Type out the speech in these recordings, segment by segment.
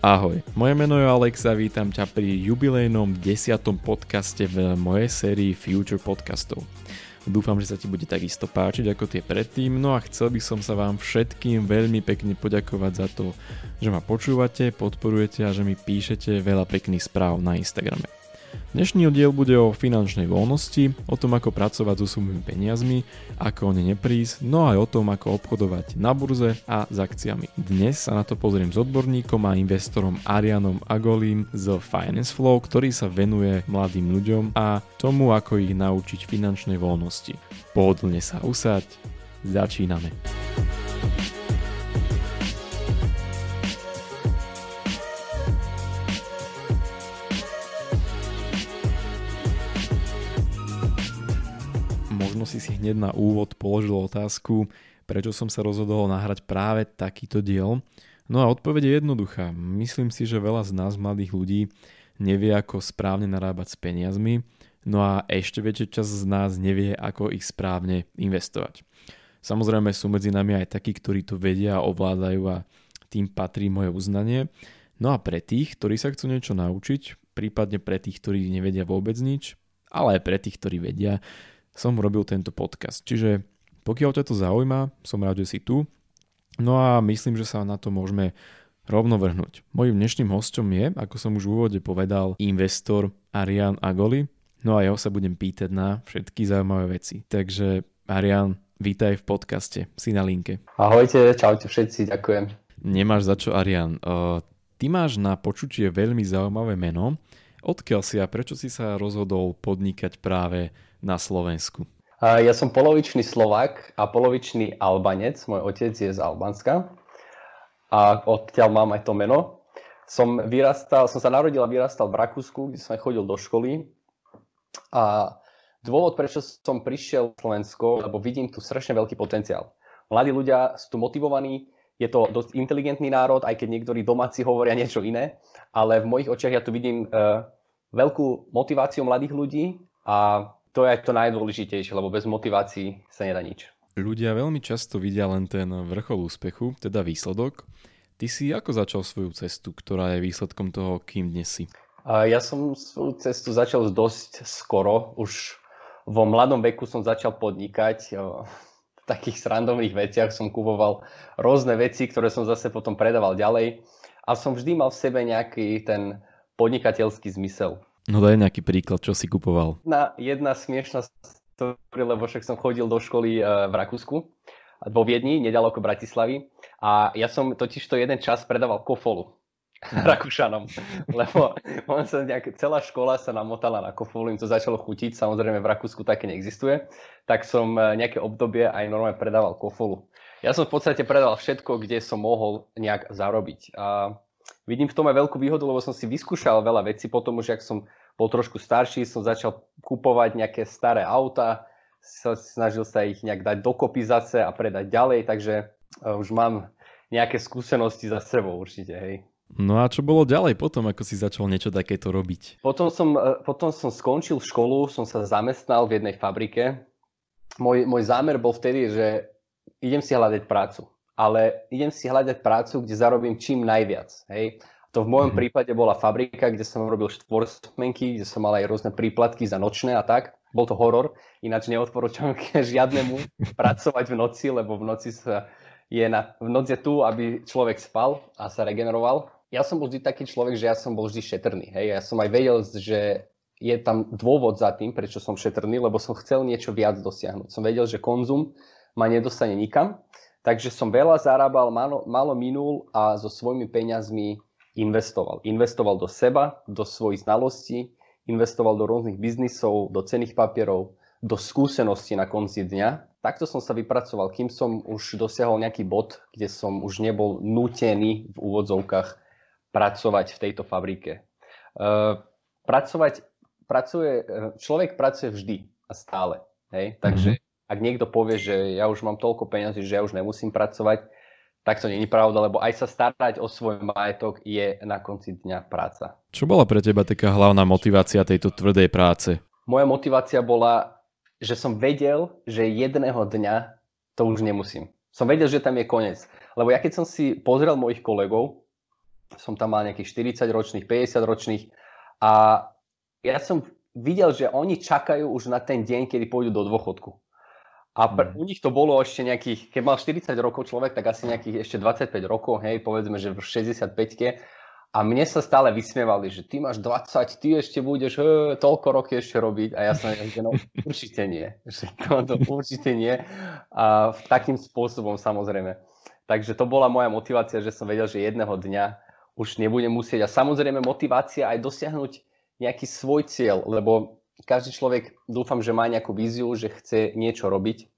Ahoj, moje meno je Alex a vítam ťa pri jubilejnom desiatom podcaste v mojej sérii Future podcastov. Dúfam, že sa ti bude takisto páčiť ako tie predtým, no a chcel by som sa vám všetkým veľmi pekne poďakovať za to, že ma počúvate, podporujete a že mi píšete veľa pekných správ na Instagrame. Dnešný diel bude o finančnej voľnosti, o tom ako pracovať so súmnymi peniazmi, ako o ne neprísť, no aj o tom ako obchodovať na burze a s akciami. Dnes sa na to pozriem s odborníkom a investorom Arianom Agolím z Finance Flow, ktorý sa venuje mladým ľuďom a tomu ako ich naučiť finančnej voľnosti. Pohodlne sa usáť, začíname. Možno si si hneď na úvod položil otázku, prečo som sa rozhodol nahrať práve takýto diel. No a odpoveď je jednoduchá. Myslím si, že veľa z nás mladých ľudí nevie, ako správne narábať s peniazmi, no a ešte väčšia časť z nás nevie, ako ich správne investovať. Samozrejme sú medzi nami aj takí, ktorí to vedia a ovládajú a tým patrí moje uznanie. No a pre tých, ktorí sa chcú niečo naučiť, prípadne pre tých, ktorí nevedia vôbec nič, ale aj pre tých, ktorí vedia, som robil tento podcast. Čiže pokiaľ ťa to zaujíma, som rád, že si tu. No a myslím, že sa na to môžeme rovno vrhnúť. Mojím dnešným hostom je, ako som už v úvode povedal, investor Arian Agoli. No a ja sa budem pýtať na všetky zaujímavé veci. Takže Arian, vítaj v podcaste. Si na linke. Ahojte, čaute všetci, ďakujem. Nemáš za čo, Arian. Ty máš na počutie veľmi zaujímavé meno. Odkiaľ si a prečo si sa rozhodol podnikať práve na Slovensku? Ja som polovičný Slovak a polovičný Albanec. Môj otec je z Albánska a odtiaľ mám aj to meno. Som, vyrastal, som sa narodil a vyrastal v Rakúsku, kde som chodil do školy. A dôvod, prečo som prišiel v Slovensko, lebo vidím tu strašne veľký potenciál. Mladí ľudia sú tu motivovaní, je to dosť inteligentný národ, aj keď niektorí domáci hovoria niečo iné, ale v mojich očiach ja tu vidím uh, veľkú motiváciu mladých ľudí a to je to najdôležitejšie, lebo bez motivácií sa nedá nič. Ľudia veľmi často vidia len ten vrchol úspechu, teda výsledok. Ty si ako začal svoju cestu, ktorá je výsledkom toho, kým dnes si? Ja som svoju cestu začal dosť skoro. Už vo mladom veku som začal podnikať. V takých srandovných veciach som kupoval rôzne veci, ktoré som zase potom predával ďalej. A som vždy mal v sebe nejaký ten podnikateľský zmysel. No daj nejaký príklad, čo si kupoval. Na jedna smiešná story, lebo však som chodil do školy e, v Rakúsku, vo Viedni, nedaleko Bratislavy. A ja som totiž to jeden čas predával kofolu mhm. Rakúšanom, lebo on sa nejak, celá škola sa namotala na kofolu, im to začalo chutiť, samozrejme v Rakúsku také neexistuje, tak som e, nejaké obdobie aj normálne predával kofolu. Ja som v podstate predával všetko, kde som mohol nejak zarobiť. A vidím v tom aj veľkú výhodu, lebo som si vyskúšal veľa vecí, potom už, ak som bol trošku starší, som začal kupovať nejaké staré auta, snažil sa ich nejak dať dokopy zase a predať ďalej, takže e, už mám nejaké skúsenosti za sebou určite, hej. No a čo bolo ďalej potom, ako si začal niečo takéto robiť? Potom som, e, potom som skončil školu, som sa zamestnal v jednej fabrike. Môj, môj zámer bol vtedy, že idem si hľadať prácu. Ale idem si hľadať prácu, kde zarobím čím najviac. Hej? To v mojom mm-hmm. prípade bola fabrika, kde som robil štvorsmenky, kde som mal aj rôzne príplatky za nočné a tak. Bol to horor, ináč neodporúčam žiadnemu pracovať v noci, lebo v noci sa je na, v noc je tu, aby človek spal a sa regeneroval. Ja som bol vždy taký človek, že ja som bol vždy šetrný. Hej? Ja som aj vedel, že je tam dôvod za tým, prečo som šetrný, lebo som chcel niečo viac dosiahnuť. Som vedel, že konzum ma nedostane nikam, takže som veľa zarábal, malo, malo minul a so svojimi peňazmi investoval. Investoval do seba, do svojich znalostí, investoval do rôznych biznisov, do cených papierov, do skúseností na konci dňa. Takto som sa vypracoval, kým som už dosiahol nejaký bod, kde som už nebol nutený v úvodzovkách pracovať v tejto fabrike. Uh, pracovať, pracuje, e, človek pracuje vždy a stále. Hej? Takže mm-hmm. Ak niekto povie, že ja už mám toľko peniazí, že ja už nemusím pracovať, tak to není pravda, lebo aj sa starať o svoj majetok je na konci dňa práca. Čo bola pre teba taká hlavná motivácia tejto tvrdej práce? Moja motivácia bola, že som vedel, že jedného dňa to už nemusím. Som vedel, že tam je koniec. Lebo ja keď som si pozrel mojich kolegov, som tam mal nejakých 40 ročných, 50 ročných a ja som videl, že oni čakajú už na ten deň, kedy pôjdu do dôchodku. A pr- mhm. u nich to bolo ešte nejakých, keď mal 40 rokov človek, tak asi nejakých ešte 25 rokov, hej, povedzme, že v 65 a mne sa stále vysmievali, že ty máš 20, ty ešte budeš he, toľko roky ešte robiť. A ja som že no určite nie. Že to, to určite nie. A takým spôsobom samozrejme. Takže to bola moja motivácia, že som vedel, že jedného dňa už nebudem musieť. A samozrejme motivácia aj dosiahnuť nejaký svoj cieľ, lebo každý človek dúfam, že má nejakú víziu, že chce niečo robiť.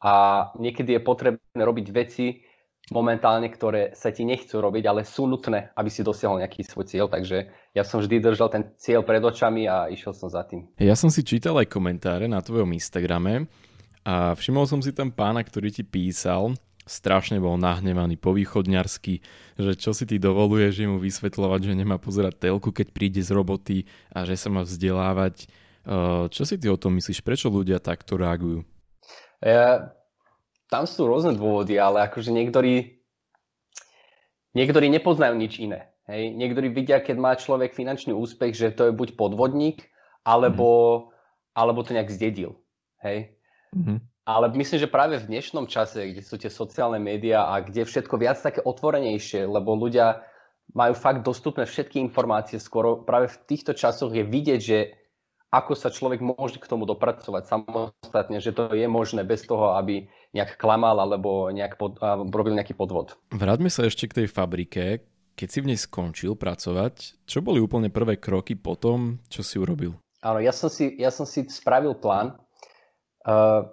A niekedy je potrebné robiť veci, momentálne, ktoré sa ti nechcú robiť, ale sú nutné, aby si dosiahol nejaký svoj cieľ. Takže ja som vždy držal ten cieľ pred očami a išiel som za tým. Ja som si čítal aj komentáre na tvojom Instagrame a všimol som si tam pána, ktorý ti písal, strašne bol nahnevaný po východňarsky, že čo si ty dovoluješ mu vysvetľovať, že nemá pozerať telku, keď príde z roboty a že sa má vzdelávať. Čo si ty o tom myslíš? Prečo ľudia takto reagujú? Ja, tam sú rôzne dôvody, ale akože niektorí, niektorí nepoznajú nič iné. Hej? Niektorí vidia, keď má človek finančný úspech, že to je buď podvodník, alebo, mm-hmm. alebo to nejak zdedil. Hej? Mm-hmm. Ale myslím, že práve v dnešnom čase, kde sú tie sociálne médiá a kde je všetko viac také otvorenejšie, lebo ľudia majú fakt dostupné všetky informácie, skoro práve v týchto časoch je vidieť, že ako sa človek môže k tomu dopracovať samostatne, že to je možné bez toho, aby nejak klamal alebo nejak pod, robil nejaký podvod. Vráťme sa ešte k tej fabrike. Keď si v nej skončil pracovať, čo boli úplne prvé kroky po tom, čo si urobil? Áno, ja som si, ja som si spravil plán uh,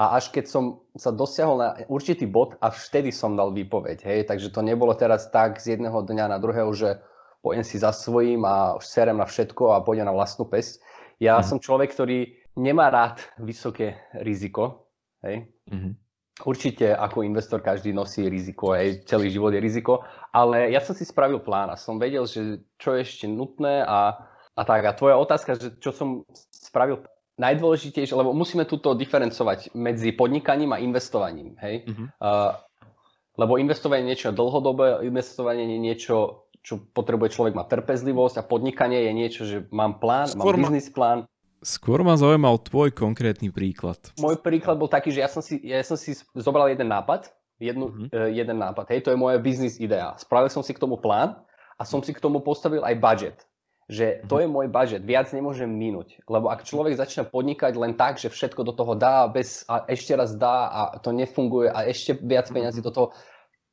a až keď som sa dosiahol na určitý bod, až vtedy som dal výpoveď. Hej? Takže to nebolo teraz tak z jedného dňa na druhého, že pojem si za svojím a serem na všetko a pôjdem na vlastnú pesť. Ja mm. som človek, ktorý nemá rád vysoké riziko. Hej? Mm-hmm. Určite ako investor každý nosí riziko, aj celý život je riziko, ale ja som si spravil plán a som vedel, že čo je ešte nutné a, a tak. A tvoja otázka, že čo som spravil najdôležitejšie, lebo musíme túto diferencovať medzi podnikaním a investovaním. Hej? Mm-hmm. Uh, lebo investovanie je niečo dlhodobé, investovanie je niečo, čo potrebuje človek mať trpezlivosť a podnikanie je niečo, že mám plán, Skôr mám biznis plán. Skôr ma zaujímal tvoj konkrétny príklad. Môj príklad bol taký, že ja som si, ja som si zobral jeden nápad, jednu, mm-hmm. uh, jeden nápad, hej, to je moja biznis idea. Spravil som si k tomu plán a som si k tomu postavil aj budget. Že to mm-hmm. je môj budget, viac nemôžem minúť. Lebo ak človek začne podnikať len tak, že všetko do toho dá bez, a ešte raz dá a to nefunguje a ešte viac peniazy mm-hmm. do toho,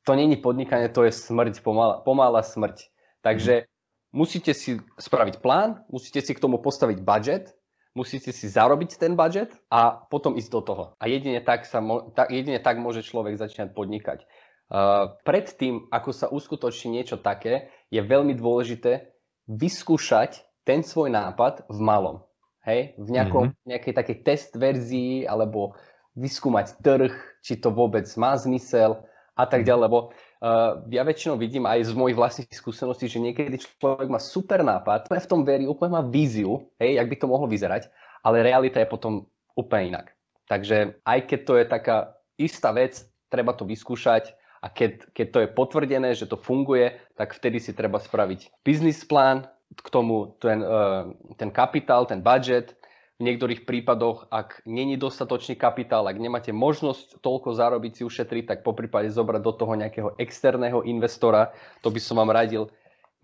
to není podnikanie, to je smrť, pomalá, pomalá smrť. Takže mm-hmm. musíte si spraviť plán, musíte si k tomu postaviť budget musíte si zarobiť ten budget a potom ísť do toho. A jedine tak, sa tak, jedine tak môže človek začať podnikať. Uh, predtým, ako sa uskutoční niečo také, je veľmi dôležité vyskúšať ten svoj nápad v malom. Hej? V nejakom, mm-hmm. nejakej takej test verzii alebo vyskúmať trh, či to vôbec má zmysel a tak ďalej, lebo uh, ja väčšinou vidím aj z mojich vlastných skúseností, že niekedy človek má super nápad, v tom verí, úplne má víziu, hej, jak by to mohlo vyzerať, ale realita je potom úplne inak. Takže aj keď to je taká istá vec, treba to vyskúšať a keď, keď to je potvrdené, že to funguje, tak vtedy si treba spraviť biznis plán, k tomu ten, uh, ten kapitál, ten budget, v niektorých prípadoch, ak není dostatočný kapitál, ak nemáte možnosť toľko zarobiť si ušetriť, tak po prípade zobrať do toho nejakého externého investora. To by som vám radil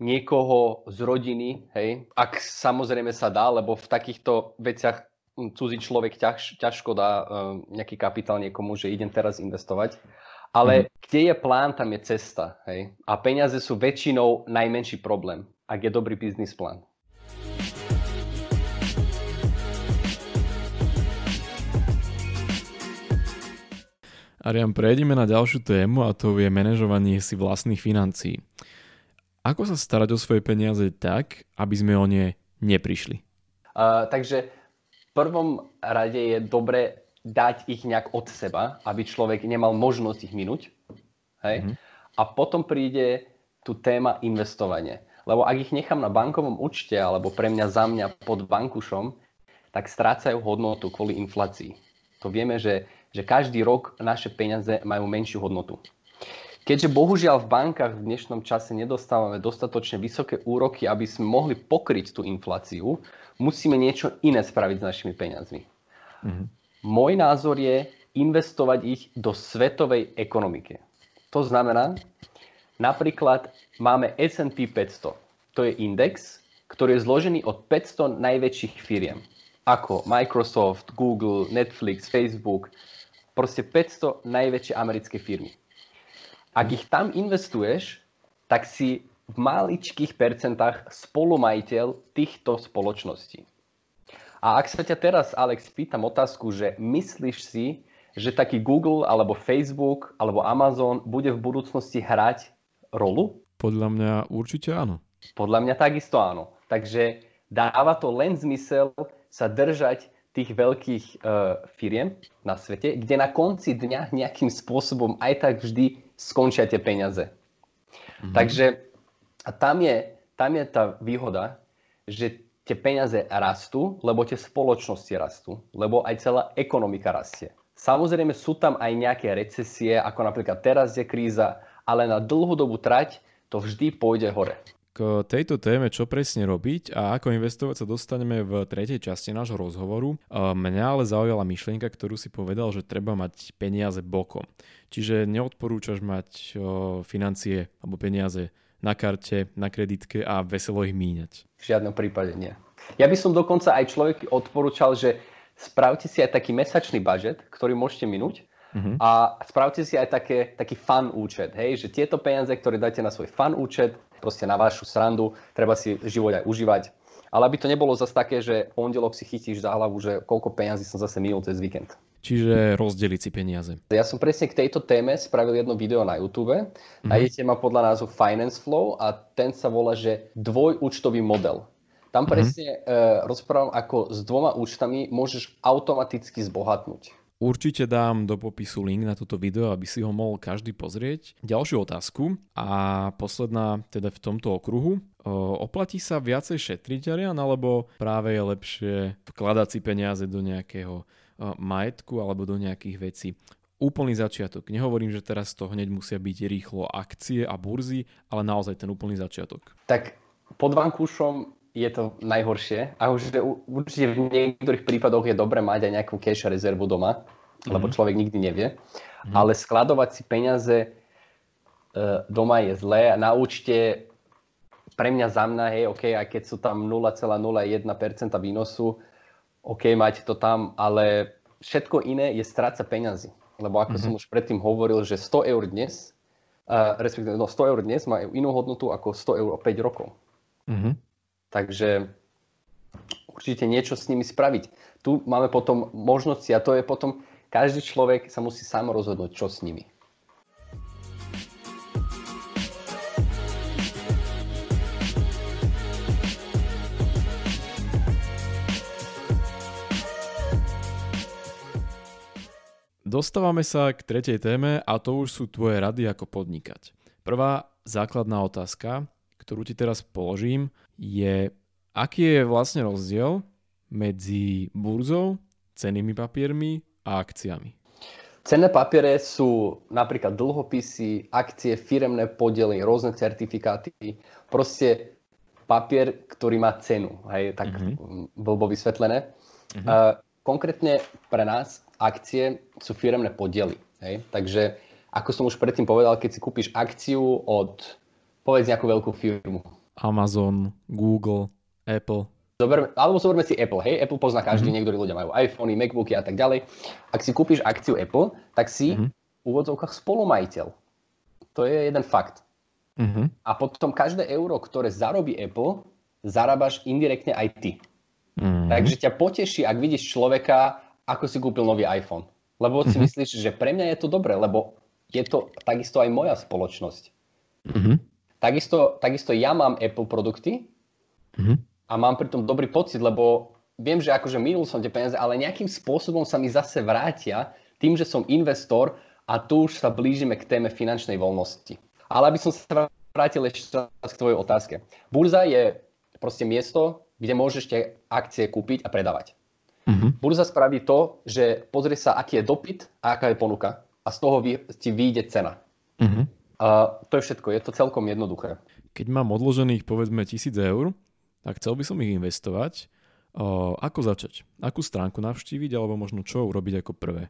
niekoho z rodiny, hej, ak samozrejme sa dá, lebo v takýchto veciach cudzí človek ťaž, ťažko dá uh, nejaký kapitál niekomu, že idem teraz investovať. Ale mm. kde je plán, tam je cesta. Hej? A peniaze sú väčšinou najmenší problém, ak je dobrý biznis plán. Ariam, prejdeme na ďalšiu tému a to je manažovanie si vlastných financií. Ako sa starať o svoje peniaze tak, aby sme o ne neprišli? Uh, takže v prvom rade je dobre dať ich nejak od seba, aby človek nemal možnosť ich minúť. Hej? Mm-hmm. A potom príde tu téma investovanie. Lebo ak ich nechám na bankovom účte alebo pre mňa za mňa pod bankušom, tak strácajú hodnotu kvôli inflácii. To vieme, že že každý rok naše peniaze majú menšiu hodnotu. Keďže bohužiaľ v bankách v dnešnom čase nedostávame dostatočne vysoké úroky, aby sme mohli pokryť tú infláciu, musíme niečo iné spraviť s našimi peniazmi. Mm-hmm. Môj názor je investovať ich do svetovej ekonomiky. To znamená, napríklad máme S&P 500. To je index, ktorý je zložený od 500 najväčších firiem, ako Microsoft, Google, Netflix, Facebook, proste 500 najväčšie americké firmy. Ak ich tam investuješ, tak si v maličkých percentách spolumajiteľ týchto spoločností. A ak sa ťa teraz, Alex, pýtam otázku, že myslíš si, že taký Google alebo Facebook alebo Amazon bude v budúcnosti hrať rolu? Podľa mňa určite áno. Podľa mňa takisto áno. Takže dáva to len zmysel sa držať tých veľkých uh, firiem na svete, kde na konci dňa nejakým spôsobom aj tak vždy skončia tie peniaze. Mm-hmm. Takže a tam je, tam je tá výhoda, že tie peniaze rastú, lebo tie spoločnosti rastú, lebo aj celá ekonomika rastie. Samozrejme sú tam aj nejaké recesie, ako napríklad teraz je kríza, ale na dlhú dobu trať to vždy pôjde hore. K tejto téme, čo presne robiť a ako investovať sa dostaneme v tretej časti nášho rozhovoru. Mňa ale zaujala myšlienka, ktorú si povedal, že treba mať peniaze bokom. Čiže neodporúčaš mať financie alebo peniaze na karte, na kreditke a veselo ich míňať. V žiadnom prípade nie. Ja by som dokonca aj človek odporúčal, že spravte si aj taký mesačný budget, ktorý môžete minúť Uh-huh. A spravte si aj také, taký fan účet, hej, že tieto peniaze, ktoré dáte na svoj fan účet, proste na vašu srandu, treba si život aj užívať. Ale aby to nebolo zase také, že pondelok si chytíš za hlavu, že koľko peniazí som zase minul cez víkend. Čiže rozdeliť si peniaze. Ja som presne k tejto téme spravil jedno video na YouTube. Uh-huh. Nájdete ma podľa názvu Finance Flow a ten sa volá, že dvojúčtový model. Tam presne uh-huh. uh, rozprávam, ako s dvoma účtami môžeš automaticky zbohatnúť. Určite dám do popisu link na toto video, aby si ho mohol každý pozrieť. Ďalšiu otázku a posledná teda v tomto okruhu. Oplatí sa viacej šetriť, Arian, alebo práve je lepšie vkladať si peniaze do nejakého majetku alebo do nejakých vecí? Úplný začiatok. Nehovorím, že teraz to hneď musia byť rýchlo akcie a burzy, ale naozaj ten úplný začiatok. Tak pod vankúšom je to najhoršie. A už určite v niektorých prípadoch je dobre mať aj nejakú cash rezervu doma, mm-hmm. lebo človek nikdy nevie. Mm-hmm. Ale skladovať si peniaze e, doma je zlé. Na účte pre mňa za mňa, hej, OK, aj keď sú tam 0,01% výnosu, OK, mať to tam, ale všetko iné je stráca peňazí. Lebo ako mm-hmm. som už predtým hovoril, že 100 eur dnes, uh, respektíve no 100 eur dnes majú inú hodnotu ako 100 eur o 5 rokov. Mm-hmm. Takže určite niečo s nimi spraviť. Tu máme potom možnosti a to je potom, každý človek sa musí sám rozhodnúť, čo s nimi. Dostávame sa k tretej téme a to už sú tvoje rady ako podnikať. Prvá základná otázka, ktorú ti teraz položím, je, aký je vlastne rozdiel medzi burzou, cenými papiermi a akciami. Cenné papiere sú napríklad dlhopisy, akcie, firemné podiely, rôzne certifikáty. Proste papier, ktorý má cenu. Hej, tak mm-hmm. blbo vysvetlené. Mm-hmm. Uh, konkrétne pre nás akcie sú firemné podiely. Hej? Takže ako som už predtým povedal, keď si kúpiš akciu od povedz nejakú veľkú firmu, Amazon, Google, Apple. Zoberme, alebo zoberme si Apple, hej, Apple pozná každý, mm-hmm. niektorí ľudia majú iPhony, Macbooky a tak ďalej. Ak si kúpiš akciu Apple, tak si mm-hmm. v úvodzovkách spolumajiteľ. To je jeden fakt. Mm-hmm. A potom každé euro, ktoré zarobí Apple, zarábaš indirektne aj ty. Mm-hmm. Takže ťa poteší, ak vidíš človeka, ako si kúpil nový iPhone. Lebo si mm-hmm. myslíš, že pre mňa je to dobré, lebo je to takisto aj moja spoločnosť. Mm-hmm. Takisto, takisto ja mám Apple produkty mm-hmm. a mám pri tom dobrý pocit, lebo viem, že akože minul som tie peniaze, ale nejakým spôsobom sa mi zase vrátia tým, že som investor a tu už sa blížime k téme finančnej voľnosti. Ale aby som sa vrátil ešte raz k tvojej otázke. Burza je proste miesto, kde môžeš tie akcie kúpiť a predávať. Mm-hmm. Burza spraví to, že pozrie sa, aký je dopyt a aká je ponuka a z toho ti vyjde cena. Mm-hmm. Uh, to je všetko, je to celkom jednoduché. Keď mám odložených povedzme 1000 eur, tak chcel by som ich investovať. Uh, ako začať? Akú stránku navštíviť alebo možno čo urobiť ako prvé?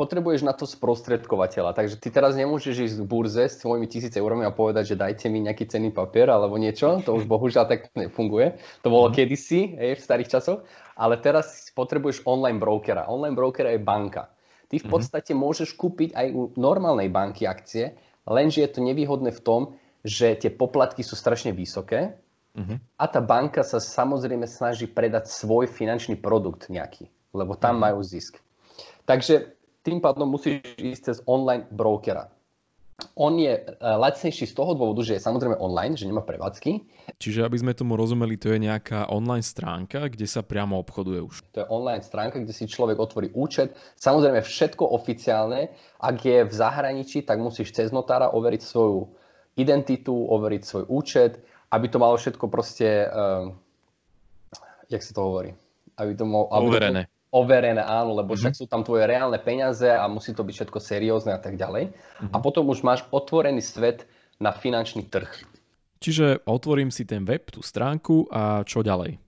potrebuješ na to sprostredkovateľa. Takže ty teraz nemôžeš ísť k burze s svojimi tisíc eurami a povedať, že dajte mi nejaký cenný papier alebo niečo. To už bohužiaľ tak nefunguje. To bolo mm. kedysi, hej, v starých časoch. Ale teraz potrebuješ online brokera. Online brokera je banka. Ty v mhm. podstate môžeš kúpiť aj u normálnej banky akcie, lenže je to nevýhodné v tom, že tie poplatky sú strašne vysoké uh-huh. a tá banka sa samozrejme snaží predať svoj finančný produkt nejaký, lebo tam uh-huh. majú zisk. Takže tým pádom musíš ísť cez online brokera. On je e, lacnejší z toho dôvodu, že je samozrejme online, že nemá prevádzky. Čiže aby sme tomu rozumeli, to je nejaká online stránka, kde sa priamo obchoduje už. To je online stránka, kde si človek otvorí účet. Samozrejme všetko oficiálne. Ak je v zahraničí, tak musíš cez notára overiť svoju identitu, overiť svoj účet, aby to malo všetko proste, uh, jak sa to hovorí? Aby to malo, aby Overené. Overené, áno, lebo však mm-hmm. sú tam tvoje reálne peniaze a musí to byť všetko seriózne a tak ďalej. A potom už máš otvorený svet na finančný trh. Čiže otvorím si ten web, tú stránku a čo ďalej?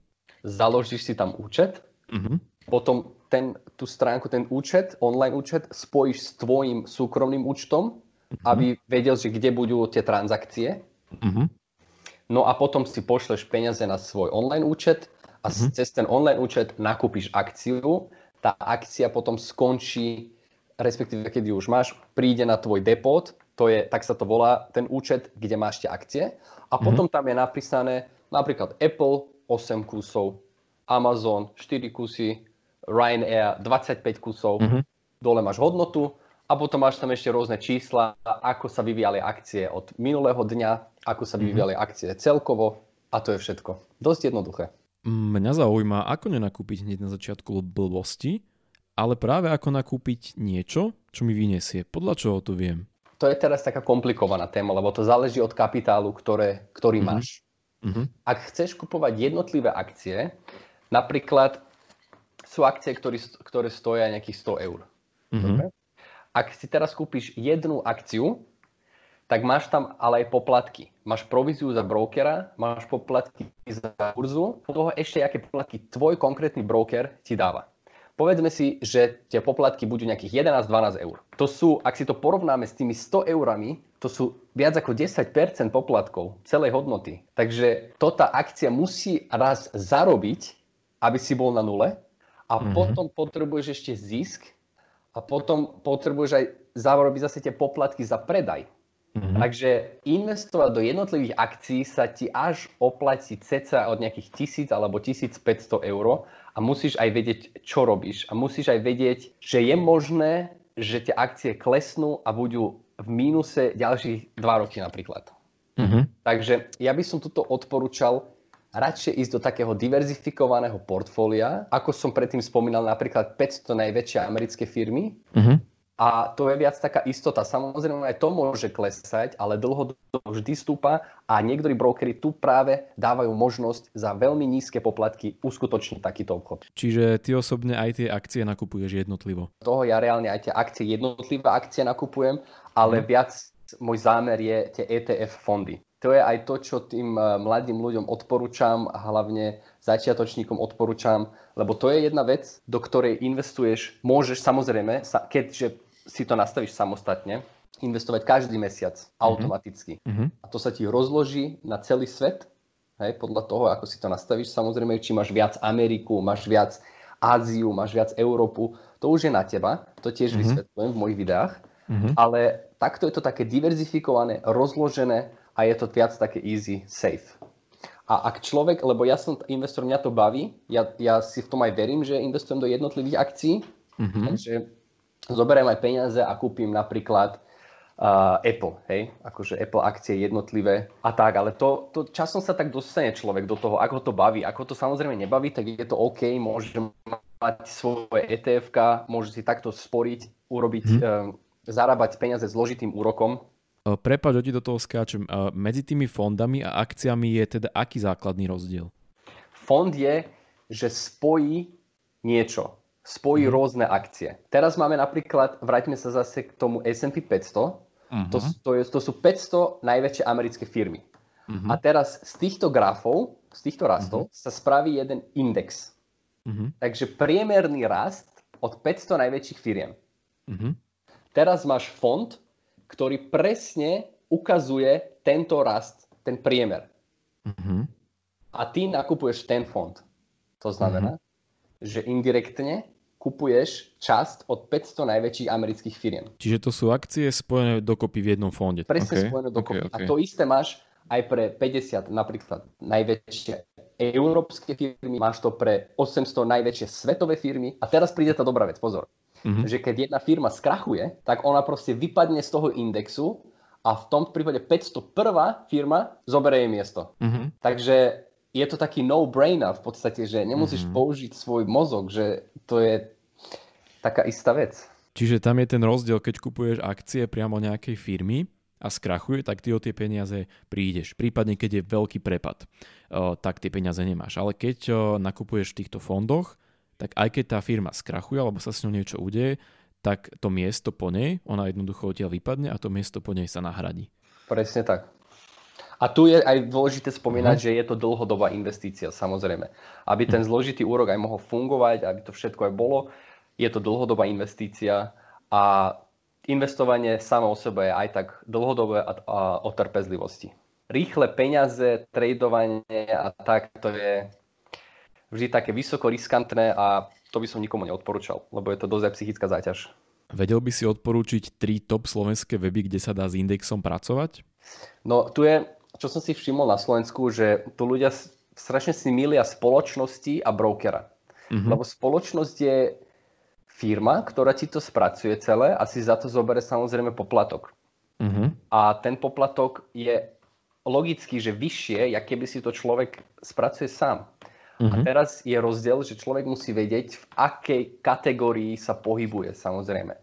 Založíš si tam účet, mm-hmm. potom ten, tú stránku, ten účet, online účet spojíš s tvojim súkromným účtom, mm-hmm. aby vedel, že kde budú tie transakcie. Mm-hmm. No a potom si pošleš peniaze na svoj online účet a mm-hmm. cez ten online účet nakúpiš akciu, tá akcia potom skončí, respektíve keď ju už máš, príde na tvoj depot, to je, tak sa to volá, ten účet, kde máš tie akcie a mm-hmm. potom tam je napísané napríklad Apple 8 kusov, Amazon 4 kusy, Ryanair 25 kusov, mm-hmm. dole máš hodnotu a potom máš tam ešte rôzne čísla, ako sa vyvíjali akcie od minulého dňa, ako sa mhm. vyvíjali mm-hmm. akcie celkovo a to je všetko. Dosť jednoduché. Mňa zaujíma, ako nenakúpiť hneď na začiatku blbosti, ale práve ako nakúpiť niečo, čo mi vyniesie. Podľa čoho to viem? To je teraz taká komplikovaná téma, lebo to záleží od kapitálu, ktoré, ktorý mm-hmm. máš. Mm-hmm. Ak chceš kupovať jednotlivé akcie, napríklad sú akcie, ktoré, ktoré stoja nejakých 100 eur. Mm-hmm. Ak si teraz kúpiš jednu akciu, tak máš tam ale aj poplatky. Máš províziu za brokera, máš poplatky za kurzu, po toho ešte aké poplatky tvoj konkrétny broker ti dáva. Povedzme si, že tie poplatky budú nejakých 11-12 eur. To sú, ak si to porovnáme s tými 100 eurami, to sú viac ako 10% poplatkov celej hodnoty. Takže to tá akcia musí raz zarobiť, aby si bol na nule a mm-hmm. potom potrebuješ ešte zisk a potom potrebuješ aj zarobiť zase tie poplatky za predaj. Mm-hmm. Takže investovať do jednotlivých akcií sa ti až oplatí ceca od nejakých 1000 alebo 1500 eur a musíš aj vedieť, čo robíš. A musíš aj vedieť, že je možné, že tie akcie klesnú a budú v mínuse ďalších 2 roky napríklad. Mm-hmm. Takže ja by som tuto odporúčal radšej ísť do takého diverzifikovaného portfólia, ako som predtým spomínal napríklad 500 najväčšie americké firmy. Mm-hmm a to je viac taká istota. Samozrejme aj to môže klesať, ale dlho vždy stúpa a niektorí brokery tu práve dávajú možnosť za veľmi nízke poplatky uskutočniť takýto obchod. Čiže ty osobne aj tie akcie nakupuješ jednotlivo? Toho ja reálne aj tie akcie, jednotlivé akcie nakupujem, ale hmm. viac môj zámer je tie ETF fondy. To je aj to, čo tým eh, mladým ľuďom odporúčam hlavne začiatočníkom odporúčam, lebo to je jedna vec, do ktorej investuješ, môžeš samozrejme, keďže si to nastavíš samostatne, investovať každý mesiac mhm. automaticky. Mm-hmm. A to sa ti rozloží na celý svet, hej, podľa toho, ako si to nastavíš. Samozrejme, či máš viac Ameriku, máš viac Áziu, máš viac Európu, to už je na teba, to tiež mm-hmm. vysvetľujem v mojich videách, mm-hmm. ale takto je to také diverzifikované, rozložené a je to viac také easy, safe. A ak človek, lebo ja som investor, mňa to baví, ja, ja si v tom aj verím, že investujem do jednotlivých akcií, mm-hmm. takže zoberiem aj peniaze a kúpim napríklad uh, Apple, hej, akože Apple akcie jednotlivé a tak, ale to, to časom sa tak dostane človek do toho, ako to baví. Ako to samozrejme nebaví, tak je to OK, môže mať svoje etf môže si takto sporiť, urobiť, hmm. uh, zarábať peniaze zložitým úrokom, Prepač, ti do toho skáčem. Medzi tými fondami a akciami je teda aký základný rozdiel? Fond je, že spojí niečo. Spojí mm. rôzne akcie. Teraz máme napríklad, vráťme sa zase k tomu S&P 500. Uh-huh. To, to, je, to sú 500 najväčšie americké firmy. Uh-huh. A teraz z týchto grafov, z týchto rastov, uh-huh. sa spraví jeden index. Uh-huh. Takže priemerný rast od 500 najväčších firiem. Uh-huh. Teraz máš fond, ktorý presne ukazuje tento rast, ten priemer. Uh-huh. A ty nakupuješ ten fond. To znamená, uh-huh. že indirektne kupuješ časť od 500 najväčších amerických firiem. Čiže to sú akcie spojené dokopy v jednom fonde. Presne okay. spojené dokopy. Okay, okay. A to isté máš aj pre 50 napríklad najväčšie európske firmy, máš to pre 800 najväčšie svetové firmy. A teraz príde tá dobrá vec, pozor. Mm-hmm. Že keď jedna firma skrachuje, tak ona proste vypadne z toho indexu a v tom prípade 501. firma zoberie jej miesto. Mm-hmm. Takže je to taký no-brainer v podstate, že nemusíš mm-hmm. použiť svoj mozog, že to je taká istá vec. Čiže tam je ten rozdiel, keď kupuješ akcie priamo nejakej firmy a skrachuje, tak ty o tie peniaze prídeš. Prípadne, keď je veľký prepad, tak tie peniaze nemáš. Ale keď nakupuješ v týchto fondoch, tak aj keď tá firma skrachuje alebo sa s ňou niečo udeje, tak to miesto po nej, ona jednoducho odtiaľ vypadne a to miesto po nej sa nahradí. Presne tak. A tu je aj dôležité spomínať, mm. že je to dlhodobá investícia, samozrejme. Aby ten mhm. zložitý úrok aj mohol fungovať, aby to všetko aj bolo, je to dlhodobá investícia a investovanie samo o sebe je aj tak dlhodobé a, a o trpezlivosti. Rýchle peniaze, tradovanie a tak, to je vždy také vysoko riskantné a to by som nikomu neodporúčal, lebo je to dosť psychická záťaž. Vedel by si odporúčiť tri top slovenské weby, kde sa dá s indexom pracovať? No tu je, čo som si všimol na Slovensku, že tu ľudia strašne si milia spoločnosti a brokera. Mm-hmm. Lebo spoločnosť je firma, ktorá ti to spracuje celé a si za to zoberie samozrejme poplatok. Mm-hmm. A ten poplatok je logicky, že vyššie, jak keby si to človek spracuje sám. Uh-huh. A mhm. teraz je rozdiel, že človek musí vedieť, v akej kategórii sa pohybuje, samozrejme.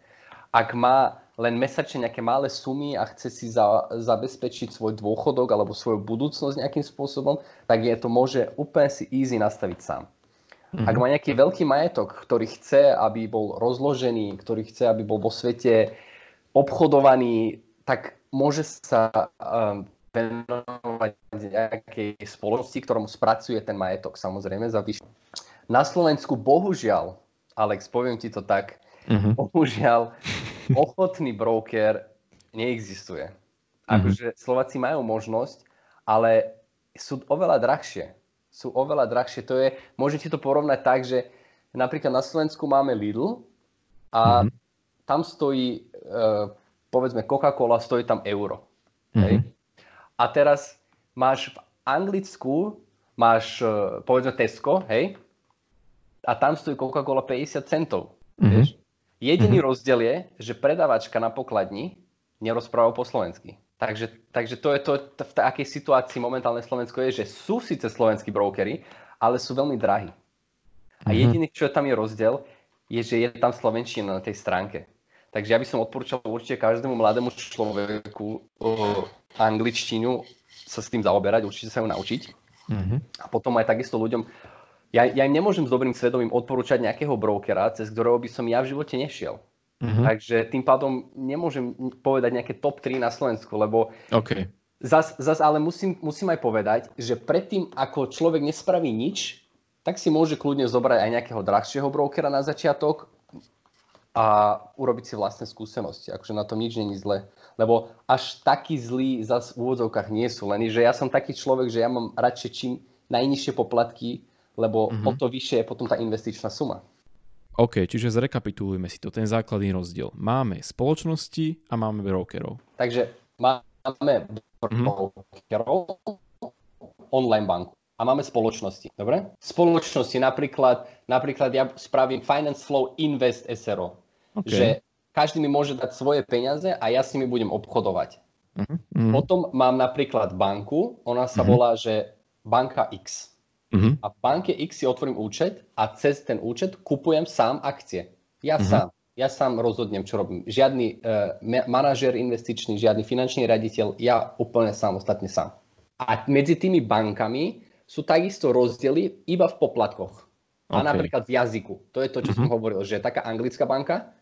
Ak má len mesačne nejaké malé sumy a chce si za, zabezpečiť svoj dôchodok alebo svoju budúcnosť nejakým spôsobom, tak je to môže úplne si easy nastaviť sám. Uh-huh. Ak má nejaký veľký majetok, ktorý chce, aby bol rozložený, ktorý chce, aby bol vo svete obchodovaný, tak môže sa um, venovať nejakej spoločnosti, ktorom spracuje ten majetok, samozrejme, za vyššie. Na Slovensku, bohužiaľ, Alex, poviem ti to tak, uh-huh. bohužiaľ, ochotný broker neexistuje. Mhm. Akože. Slováci majú možnosť, ale sú oveľa drahšie. Sú oveľa drahšie. To je, môžete to porovnať tak, že napríklad na Slovensku máme Lidl a uh-huh. tam stojí, uh, povedzme, Coca-Cola stojí tam euro. Uh-huh. Hej? A teraz máš v Anglicku, máš e, povedzme Tesco, hej, a tam stojí Coca-Cola 50 centov. Mm-hmm. Vieš? Jediný mm-hmm. rozdiel je, že predavačka na pokladni nerozpráva po slovensky. Takže, takže to je to, to, v takej situácii momentálne Slovensko je, že sú síce slovenskí brokery, ale sú veľmi drahí. A mhm. jediný, čo tam je rozdiel, je, že je tam slovenčina na tej stránke. Takže ja by som odporúčal určite každému mladému človeku angličtinu sa s tým zaoberať, určite sa ju naučiť. Mm-hmm. A potom aj takisto ľuďom, ja, ja im nemôžem s dobrým svedomím odporúčať nejakého brokera, cez ktorého by som ja v živote nešiel. Mm-hmm. Takže tým pádom nemôžem povedať nejaké top 3 na Slovensku, lebo okay. zas, zas ale musím, musím aj povedať, že predtým, ako človek nespraví nič, tak si môže kľudne zobrať aj nejakého drahšieho brokera na začiatok a urobiť si vlastné skúsenosti. Akože na tom nič není zle. Lebo až taký zlý zas v úvodzovkách nie sú. Len, že ja som taký človek, že ja mám radšej čím najnižšie poplatky, lebo mm-hmm. o to vyššie je potom tá investičná suma. OK, čiže zrekapitulujeme si to, ten základný rozdiel. Máme spoločnosti a máme brokerov. Takže máme brokerov, mm-hmm. online banku a máme spoločnosti. Dobre? Spoločnosti napríklad, napríklad ja spravím Finance Flow Invest SRO. Okay. Že každý mi môže dať svoje peniaze a ja s nimi budem obchodovať. Uh-huh. Potom mám napríklad banku, ona sa uh-huh. volá, že banka X. Uh-huh. A v banke X si otvorím účet a cez ten účet kupujem sám akcie. Ja uh-huh. sám. Ja sám rozhodnem, čo robím. Žiadny uh, manažer investičný, žiadny finančný raditeľ, ja úplne sám, ostatne sám. A medzi tými bankami sú takisto rozdiely iba v poplatkoch. Okay. A napríklad v jazyku. To je to, čo uh-huh. som mhm. hovoril, že taká anglická banka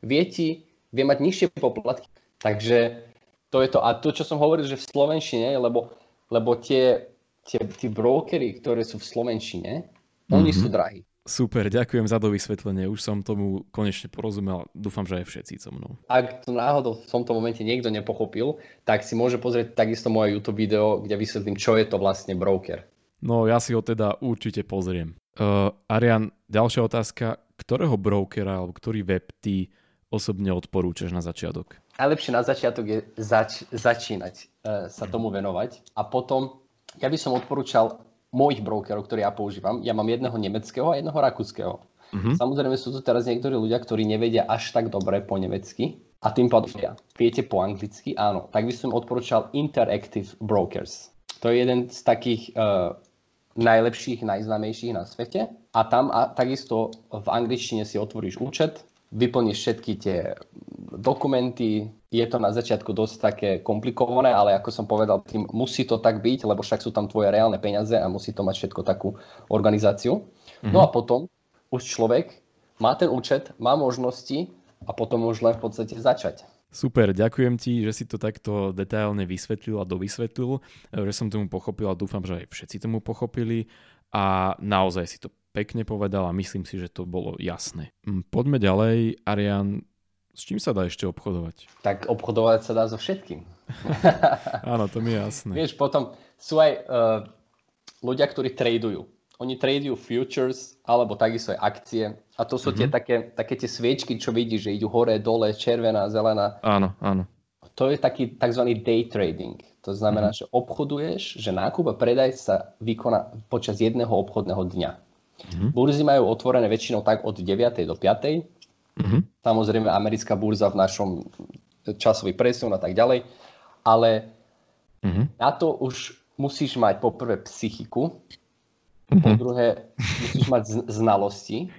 vie, ti, vie mať nižšie poplatky. Takže To je to. A to, čo som hovoril, že v Slovenčine, lebo, lebo tie, tie, tie brokery, ktoré sú v Slovenčine, mm-hmm. oni sú drahí. Super, ďakujem za to vysvetlenie. Už som tomu konečne porozumel. Dúfam, že aj všetci so mnou. Ak to náhodou v tomto momente niekto nepochopil, tak si môže pozrieť takisto moje YouTube video, kde vysvetlím, čo je to vlastne broker. No, ja si ho teda určite pozriem. Uh, Arian, ďalšia otázka. Ktorého brokera alebo ktorý web ty osobne odporúčaš na začiatok? Najlepšie na začiatok je zač- začínať uh, sa tomu venovať a potom ja by som odporúčal mojich brokerov, ktoré ja používam. Ja mám jedného nemeckého a jedného rakúskeho. Uh-huh. Samozrejme sú tu teraz niektorí ľudia, ktorí nevedia až tak dobre po nemecky a tým pádom ja. Viete po anglicky? Áno. Tak by som odporúčal Interactive Brokers. To je jeden z takých uh, najlepších, najznámejších na svete. A tam a, takisto v angličtine si otvoríš účet, vyplníš všetky tie dokumenty. Je to na začiatku dosť také komplikované, ale ako som povedal, tým musí to tak byť, lebo však sú tam tvoje reálne peniaze a musí to mať všetko takú organizáciu. Mm-hmm. No a potom už človek má ten účet, má možnosti a potom už len v podstate začať. Super, ďakujem ti, že si to takto detailne vysvetlil a dovysvetlil, že som tomu pochopil a dúfam, že aj všetci tomu pochopili a naozaj si to pekne povedal a myslím si, že to bolo jasné. Mm, poďme ďalej. Arian, s čím sa dá ešte obchodovať? Tak obchodovať sa dá so všetkým. Áno, to mi je jasné. Vieš, potom sú aj uh, ľudia, ktorí tradujú. Oni tradujú futures alebo takisto aj akcie. A to sú mm-hmm. tie také, také tie sviečky, čo vidíš, že idú hore, dole, červená, zelená. Áno, áno. To je taký tzv. day trading. To znamená, mm-hmm. že obchoduješ, že nákup a predaj sa vykoná počas jedného obchodného dňa. Mm-hmm. Burzy majú otvorené väčšinou tak od 9. do 5. Mm-hmm. Samozrejme americká burza v našom časový presun a tak ďalej. Ale mm-hmm. na to už musíš mať poprvé psychiku, mm-hmm. po druhé musíš mať znalosti.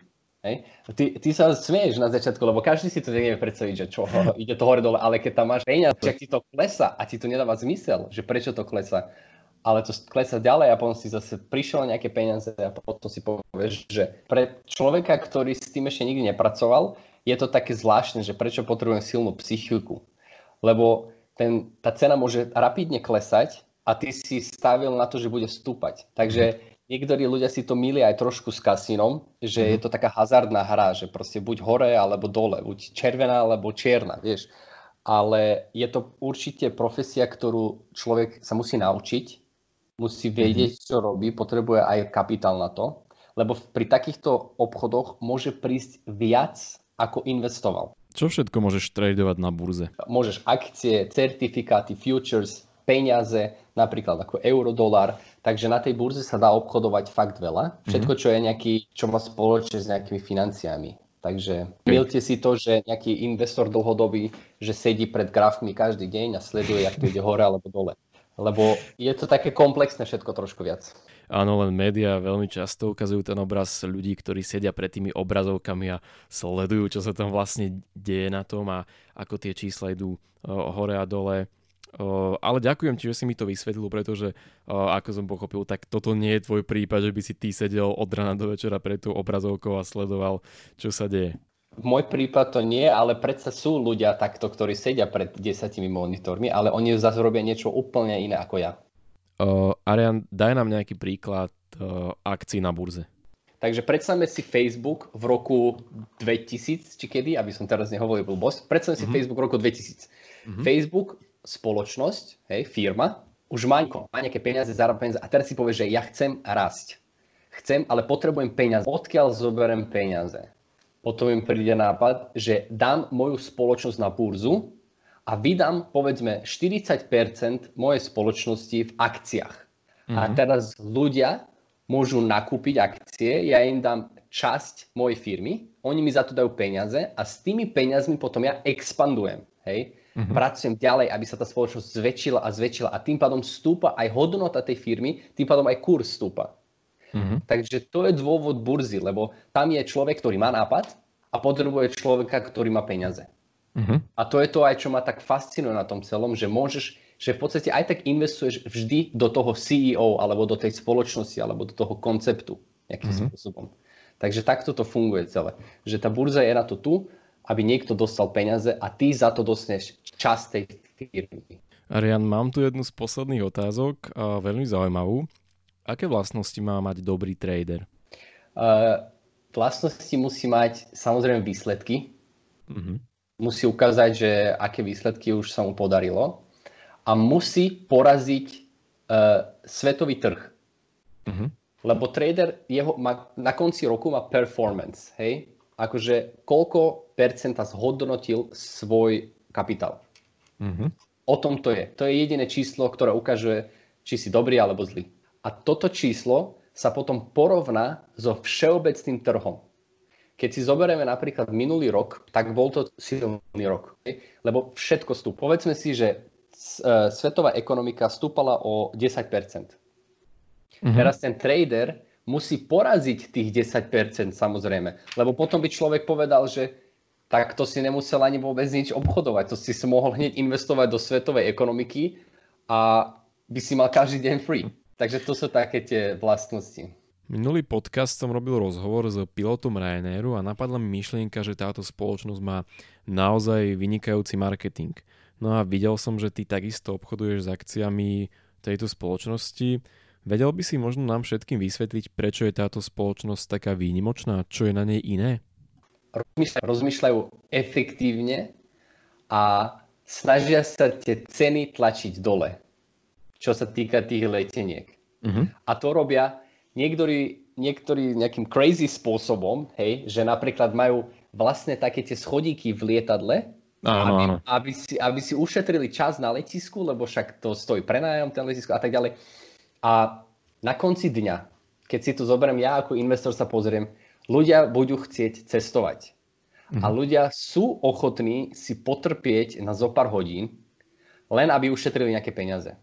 Hej. Ty, ty sa smieš na začiatku, lebo každý si to nevie predstaviť, že čo, ide to hore dole, ale keď tam máš peniaze, ak ti to klesa a ti to nedáva zmysel, že prečo to klesa, ale to klesa ďalej a potom si zase prišiel nejaké peniaze a potom si povieš, že pre človeka, ktorý s tým ešte nikdy nepracoval, je to také zvláštne, že prečo potrebujem silnú psychiku. Lebo ten, tá cena môže rapidne klesať a ty si stavil na to, že bude stúpať. Takže niektorí ľudia si to milia aj trošku s kasínom, že mm. je to taká hazardná hra, že proste buď hore alebo dole, buď červená alebo čierna, vieš. Ale je to určite profesia, ktorú človek sa musí naučiť musí vedieť, čo robí, potrebuje aj kapitál na to, lebo pri takýchto obchodoch môže prísť viac, ako investoval. Čo všetko môžeš tradovať na burze? Môžeš akcie, certifikáty, futures, peniaze, napríklad ako euro, dolar. Takže na tej burze sa dá obchodovať fakt veľa. Všetko, čo je nejaký, čo má spoločne s nejakými financiami. Takže milte si to, že nejaký investor dlhodobý, že sedí pred grafmi každý deň a sleduje, jak to ide hore alebo dole lebo je to také komplexné všetko trošku viac. Áno, len médiá veľmi často ukazujú ten obraz ľudí, ktorí sedia pred tými obrazovkami a sledujú, čo sa tam vlastne deje na tom a ako tie čísla idú hore a dole. Ale ďakujem ti, že si mi to vysvetlil, pretože ako som pochopil, tak toto nie je tvoj prípad, že by si ty sedel od rana do večera pred tú obrazovkou a sledoval, čo sa deje môj prípad to nie, ale predsa sú ľudia takto, ktorí sedia pred desiatimi monitormi, ale oni zase robia niečo úplne iné ako ja. Uh, Arian, daj nám nejaký príklad uh, akcií na burze. Takže predstavme si Facebook v roku 2000, či kedy, aby som teraz nehovoril blbosť, predstavme si uh-huh. Facebook v roku 2000. Uh-huh. Mhm. Facebook, spoločnosť, hej, firma, už má, má nejaké peniaze, zarába peniaze a teraz si povie, že ja chcem rásť. Chcem, ale potrebujem peniaze. Odkiaľ zoberiem peniaze? Potom im príde nápad, že dám moju spoločnosť na burzu a vydám povedzme 40% mojej spoločnosti v akciách. Mm-hmm. A mhm. teraz ľudia môžu nakúpiť akcie, ja im dám časť mojej firmy, oni mi za to dajú peniaze a s tými peniazmi potom ja expandujem. Hej? Mm-hmm. Pracujem ďalej, aby sa tá spoločnosť zväčšila a zväčšila a tým pádom stúpa aj hodnota tej firmy, tým pádom aj kurz stúpa. Mm-hmm. Takže to je dôvod burzy, lebo tam je človek, ktorý má nápad a potrebuje človeka, ktorý má peniaze. Mm-hmm. A to je to aj, čo ma tak fascinuje na tom celom, že môžeš, že v podstate aj tak investuješ vždy do toho CEO, alebo do tej spoločnosti, alebo do toho konceptu nejakým mm-hmm. spôsobom. Takže takto to funguje celé. Že tá burza je na to tu, aby niekto dostal peniaze a ty za to dostaneš časť tej firmy. Arian, mám tu jednu z posledných otázok, a veľmi zaujímavú. Aké vlastnosti má mať dobrý trader? Uh, vlastnosti musí mať samozrejme výsledky. Uh-huh. Musí ukázať, že aké výsledky už sa mu podarilo. A musí poraziť uh, svetový trh. Uh-huh. Lebo trader jeho má, na konci roku má performance. Hej? Akože koľko percenta zhodnotil svoj kapitál. Uh-huh. O tom to je. To je jediné číslo, ktoré ukazuje, či si dobrý alebo zlý. A toto číslo sa potom porovná so všeobecným trhom. Keď si zoberieme napríklad minulý rok, tak bol to silný rok. Lebo všetko stúp. Povedzme si, že e, svetová ekonomika stúpala o 10%. Mm-hmm. Teraz ten trader musí poraziť tých 10% samozrejme. Lebo potom by človek povedal, že tak to si nemusel ani vôbec nič obchodovať. To si si mohol hneď investovať do svetovej ekonomiky a by si mal každý deň free. Takže to sú také tie vlastnosti. Minulý podcast som robil rozhovor s pilotom Ryanairu a napadla mi myšlienka, že táto spoločnosť má naozaj vynikajúci marketing. No a videl som, že ty takisto obchoduješ s akciami tejto spoločnosti. Vedel by si možno nám všetkým vysvetliť, prečo je táto spoločnosť taká výnimočná, čo je na nej iné? Rozmýšľajú, rozmýšľajú efektívne a snažia sa tie ceny tlačiť dole čo sa týka tých leteniek. Uh-huh. A to robia niektorí, niektorí nejakým crazy spôsobom, hej, že napríklad majú vlastne také tie schodíky v lietadle, áno, aby, áno. Aby, si, aby si ušetrili čas na letisku, lebo však to stojí prenájom ten letisku a tak ďalej. A na konci dňa, keď si to zoberiem ja ako investor sa pozriem, ľudia budú chcieť cestovať. Uh-huh. A mhm. ľudia sú ochotní si potrpieť na zo pár hodín, len aby ušetrili nejaké peniaze.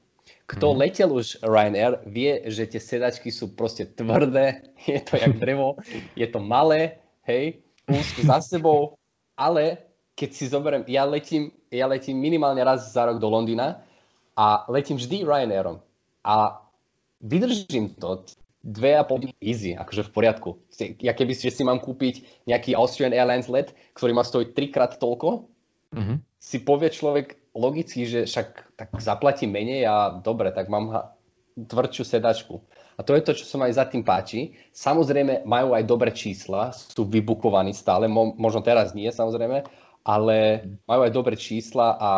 Kto mm. letel už Ryanair, vie, že tie sedačky sú proste tvrdé, je to jak drevo, je to malé, hej, úzko za sebou, ale keď si zoberiem, ja letím, ja letím minimálne raz za rok do Londýna a letím vždy Ryanairom a vydržím to dve a pol easy, akože v poriadku. Ja keby že si mám kúpiť nejaký Austrian Airlines let, ktorý má stojiť trikrát toľko, mm-hmm. si povie človek, logicky, že však tak zaplatím menej a dobre, tak mám tvrdšiu sedačku. A to je to, čo sa aj za tým páči. Samozrejme, majú aj dobré čísla, sú vybukovaní stále, mo- možno teraz nie, samozrejme, ale majú aj dobré čísla a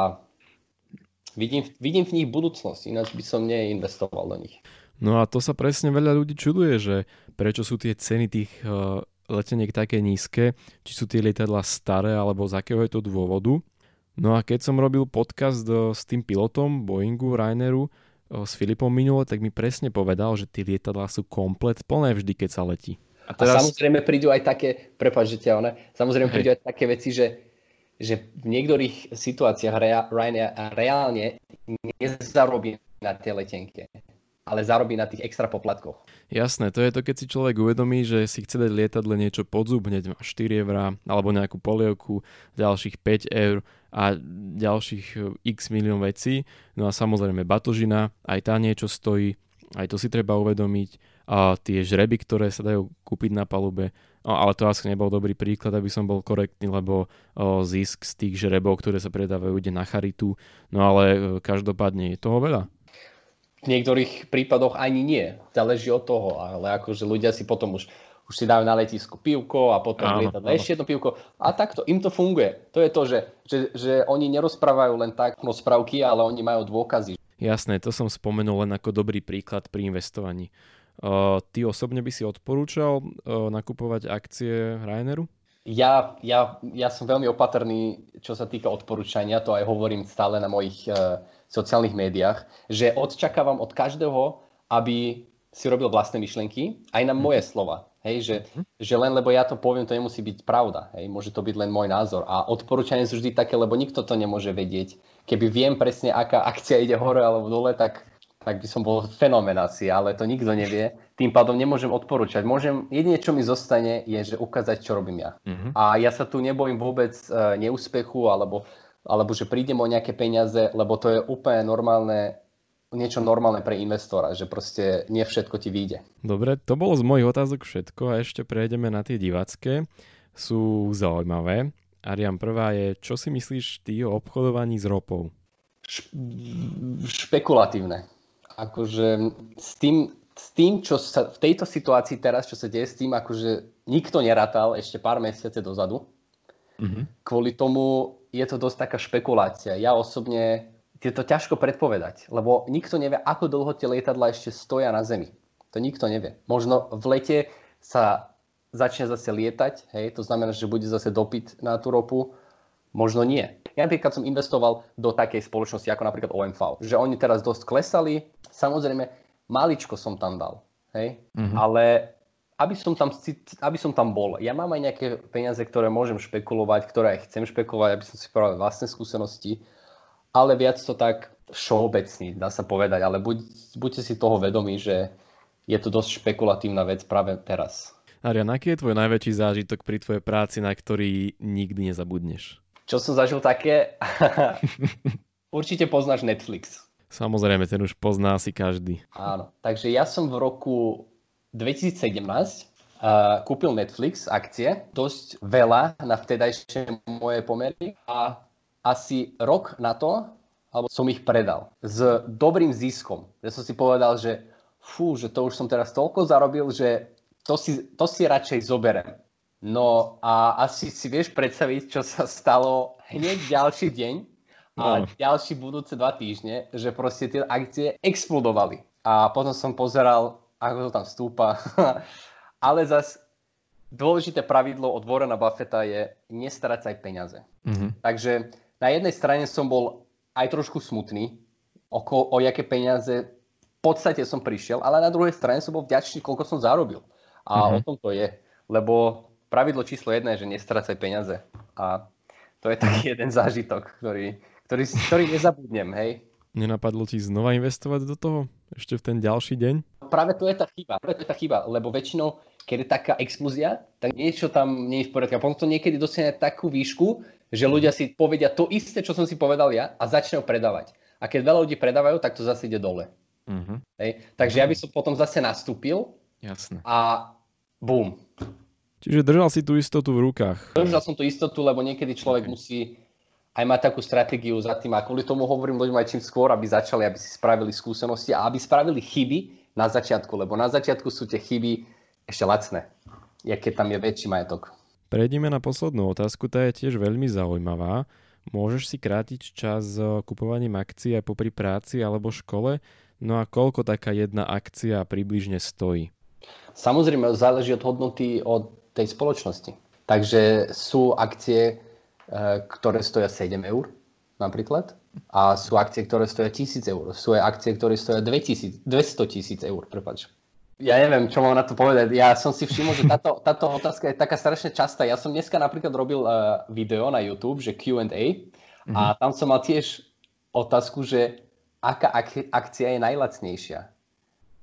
vidím, vidím v nich budúcnosť, ináč by som neinvestoval do nich. No a to sa presne veľa ľudí čuduje, že prečo sú tie ceny tých uh, leteniek také nízke, či sú tie lietadla staré, alebo z akého je to dôvodu. No a keď som robil podcast eh, s tým pilotom Boeingu, Raineru, eh, s Filipom minule, tak mi presne povedal, že tie lietadlá sú komplet plné vždy, keď sa letí. A, teraz... a samozrejme prídu aj také, prepáč, že samozrejme prídu aj také veci, že, že v niektorých situáciách rea, Ryanair reálne nezarobí na tej letenke ale zarobí na tých extra poplatkoch. Jasné, to je to, keď si človek uvedomí, že si chce dať lietadle niečo pod zub, hneď má 4 eurá, alebo nejakú polievku, ďalších 5 eur a ďalších e, x milión vecí. No a samozrejme batožina, aj tá niečo stojí, aj to si treba uvedomiť. A tie žreby, ktoré sa dajú kúpiť na palube, no, ale to asi nebol dobrý príklad, aby som bol korektný, lebo o, zisk z tých žrebov, ktoré sa predávajú, ide na charitu. No ale e, každopádne je toho veľa v niektorých prípadoch ani nie. Záleží od toho, ale akože ľudia si potom už, už si dajú na letisku pivko a potom áno, ešte jedno pivko. A takto, im to funguje. To je to, že, že, že oni nerozprávajú len tak rozprávky, ale oni majú dôkazy. Jasné, to som spomenul len ako dobrý príklad pri investovaní. Uh, ty osobne by si odporúčal uh, nakupovať akcie Ryanairu? Ja, ja, ja som veľmi opatrný, čo sa týka odporúčania, to aj hovorím stále na mojich uh, sociálnych médiách, že odčakávam od každého, aby si robil vlastné myšlienky, aj na moje mhm. slova. Hej, že, mhm. že len lebo ja to poviem, to nemusí byť pravda. Hej, môže to byť len môj názor. A odporúčanie sú vždy také, lebo nikto to nemôže vedieť. Keby viem presne, aká akcia ide hore alebo dole, tak, tak by som bol fenomén asi, ale to nikto nevie. Tým pádom nemôžem odporúčať. Môžem, jedine, čo mi zostane, je, že ukázať, čo robím ja. Uh-huh. A ja sa tu nebojím vôbec uh, neúspechu alebo alebo že prídem o nejaké peniaze, lebo to je úplne normálne, niečo normálne pre investora, že proste nie všetko ti vyjde. Dobre, to bolo z mojich otázok všetko a ešte prejdeme na tie divacké. Sú zaujímavé. Ariam, prvá je, čo si myslíš ty o obchodovaní s ropou? špekulatívne. Akože s tým, s tým, čo sa v tejto situácii teraz, čo sa deje s tým, akože nikto nerátal ešte pár mesiace dozadu. Mm-hmm. Kvôli tomu je to dosť taká špekulácia. Ja osobne je to ťažko predpovedať, lebo nikto nevie, ako dlho tie lietadla ešte stoja na Zemi. To nikto nevie. Možno v lete sa začne zase lietať, hej, to znamená, že bude zase dopyt na tú ropu, možno nie. Ja napríklad som investoval do takej spoločnosti ako napríklad OMV, že oni teraz dosť klesali, samozrejme maličko som tam dal, hej, mm-hmm. ale aby som, tam, aby som tam bol. Ja mám aj nejaké peniaze, ktoré môžem špekulovať, ktoré aj chcem špekulovať, aby som si povedal vlastné skúsenosti, ale viac to tak všeobecný, dá sa povedať, ale buď, buďte si toho vedomí, že je to dosť špekulatívna vec práve teraz. Arian, aký je tvoj najväčší zážitok pri tvojej práci, na ktorý nikdy nezabudneš? Čo som zažil také? Určite poznáš Netflix. Samozrejme, ten už pozná si každý. Áno, takže ja som v roku 2017 uh, kúpil Netflix akcie, dosť veľa na vtedajšie moje pomery a asi rok na to, alebo som ich predal s dobrým ziskom. Ja som si povedal, že fú, že to už som teraz toľko zarobil, že to si, to si radšej zoberem. No a asi si vieš predstaviť, čo sa stalo hneď ďalší deň a no. ďalší budúce dva týždne, že proste tie akcie explodovali. A potom som pozeral ako to tam stúpa. Ale zas dôležité pravidlo od Warrena Buffetta je nestarať sa aj peniaze. Mm-hmm. Takže na jednej strane som bol aj trošku smutný, o, o jaké peniaze v podstate som prišiel, ale na druhej strane som bol vďačný, koľko som zarobil. A mm-hmm. o tom to je. Lebo pravidlo číslo jedna je, že nestrácaj peniaze. A to je taký jeden zážitok, ktorý, ktorý, ktorý nezabudnem, hej. Nenapadlo ti znova investovať do toho? Ešte v ten ďalší deň? Práve to je tá chyba. Práve to je tá chyba, lebo väčšinou, keď je taká explózia, tak niečo tam nie je v poriadku. A potom to niekedy dosiahne takú výšku, že ľudia si povedia to isté, čo som si povedal ja a začnú predávať. A keď veľa ľudí predávajú, tak to zase ide dole. Uh-huh. Hej? Takže ja by som potom zase nastúpil Jasne. a bum. Čiže držal si tú istotu v rukách. Držal som tú istotu, lebo niekedy človek okay. musí aj mať takú stratégiu za tým a kvôli tomu hovorím ľuďom aj čím skôr, aby začali, aby si spravili skúsenosti a aby spravili chyby na začiatku, lebo na začiatku sú tie chyby ešte lacné, keď tam je väčší majetok. Prejdeme na poslednú otázku, tá je tiež veľmi zaujímavá. Môžeš si krátiť čas s kupovaním akcií aj popri práci alebo škole? No a koľko taká jedna akcia približne stojí? Samozrejme, záleží od hodnoty od tej spoločnosti. Takže sú akcie, Eh, ktoré stoja 7 eur napríklad a sú akcie, ktoré stoja 1000 eur. Sú aj akcie, ktoré stoja 2000, 200 tisíc eur, prepáč. Ja neviem, čo mám na to povedať. Ja som si všimol, že táto, táto otázka je taká strašne častá. Ja som dneska napríklad robil uh, video na YouTube, že Q&A mm-hmm. a mhm. tam som mal tiež otázku, že aká ak- akcia je najlacnejšia.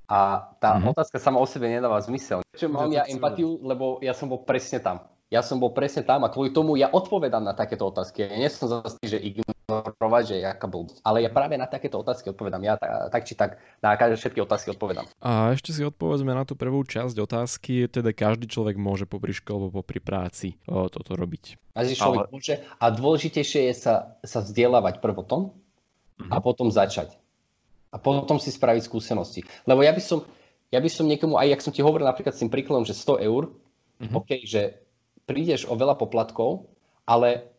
A tá mm-hmm. otázka sama o sebe nedáva zmysel. Čo mám ja empatiu, lebo ja som bol presne tam ja som bol presne tam a kvôli tomu ja odpovedám na takéto otázky. Ja nie som zase, že ignorovať, že jaká blbosť. Ale ja práve na takéto otázky odpovedám. Ja tak, tak či tak na všetky otázky odpovedám. A ešte si odpovedzme na tú prvú časť otázky. Teda každý človek môže popri škole alebo popri práci o, toto robiť. Každý človek Ale... môže. A dôležitejšie je sa, sa vzdelávať prvotom uh-huh. a potom začať. A potom si spraviť skúsenosti. Lebo ja by som, ja by som niekomu, aj jak som ti hovoril napríklad s tým príkladom, že 100 eur. OK, že prídeš o veľa poplatkov, ale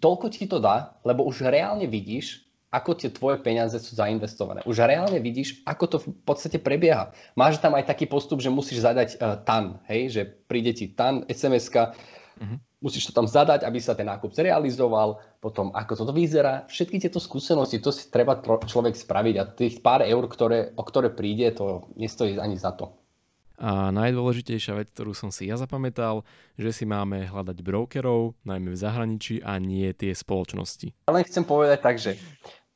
toľko ti to dá, lebo už reálne vidíš, ako tie tvoje peniaze sú zainvestované. Už reálne vidíš, ako to v podstate prebieha. Máš tam aj taký postup, že musíš zadať uh, TAN, hej, že príde ti TAN, SMS-ka, uh-huh. musíš to tam zadať, aby sa ten nákup zrealizoval, potom ako toto vyzerá. Všetky tieto skúsenosti, to si treba človek spraviť a tých pár eur, ktoré, o ktoré príde, to nestojí ani za to. A najdôležitejšia vec, ktorú som si ja zapamätal, že si máme hľadať brokerov, najmä v zahraničí a nie tie spoločnosti. Ale chcem povedať tak, že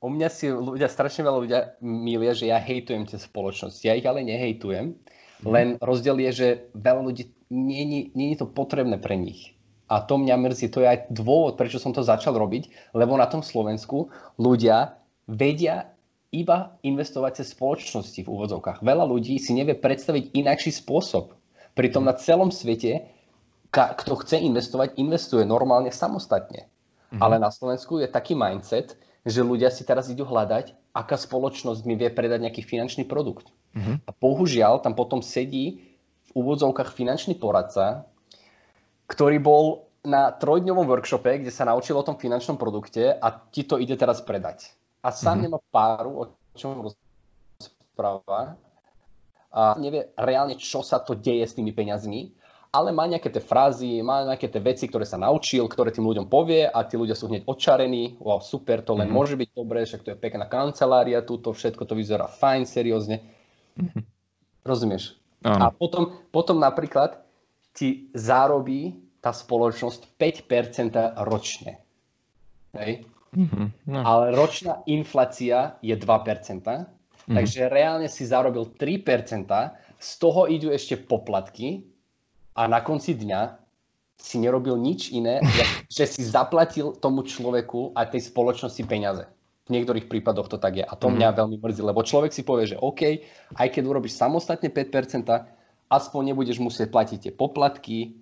u mňa si ľudia, strašne veľa ľudia milia, že ja hejtujem tie spoločnosti. Ja ich ale nehejtujem, mm. len rozdiel je, že veľa ľudí nie je to potrebné pre nich. A to mňa mrzí, to je aj dôvod, prečo som to začal robiť, lebo na tom Slovensku ľudia vedia iba investovať cez spoločnosti v úvodzovkách. Veľa ľudí si nevie predstaviť inakší spôsob. Pritom na celom svete, kto chce investovať, investuje normálne samostatne. Mm-hmm. Ale na Slovensku je taký mindset, že ľudia si teraz idú hľadať, aká spoločnosť mi vie predať nejaký finančný produkt. Uh-huh. A bohužiaľ tam potom sedí v úvodzovkách finančný poradca, ktorý bol na trojdňovom workshope, kde sa naučil o tom finančnom produkte a ti to ide teraz predať. A sám uh-huh. nemá páru, o čom rozpráva a nevie reálne, čo sa to deje s tými peňazmi ale má nejaké tie frázy, má nejaké tie veci, ktoré sa naučil, ktoré tým ľuďom povie a tí ľudia sú hneď očarení, wow, super, to len mm-hmm. môže byť dobré, však to je pekná kancelária, túto všetko to vyzerá fajn, seriózne. Mm-hmm. Rozumieš? Áno. A potom, potom napríklad ti zárobí tá spoločnosť 5% ročne. Hej? Mm-hmm. No. Ale ročná inflácia je 2%, mm-hmm. takže reálne si zarobil 3%, z toho idú ešte poplatky, a na konci dňa si nerobil nič iné, že si zaplatil tomu človeku a tej spoločnosti peniaze. V niektorých prípadoch to tak je. A to mňa mm. veľmi mrzí, lebo človek si povie, že OK, aj keď urobíš samostatne 5%, aspoň nebudeš musieť platiť tie poplatky,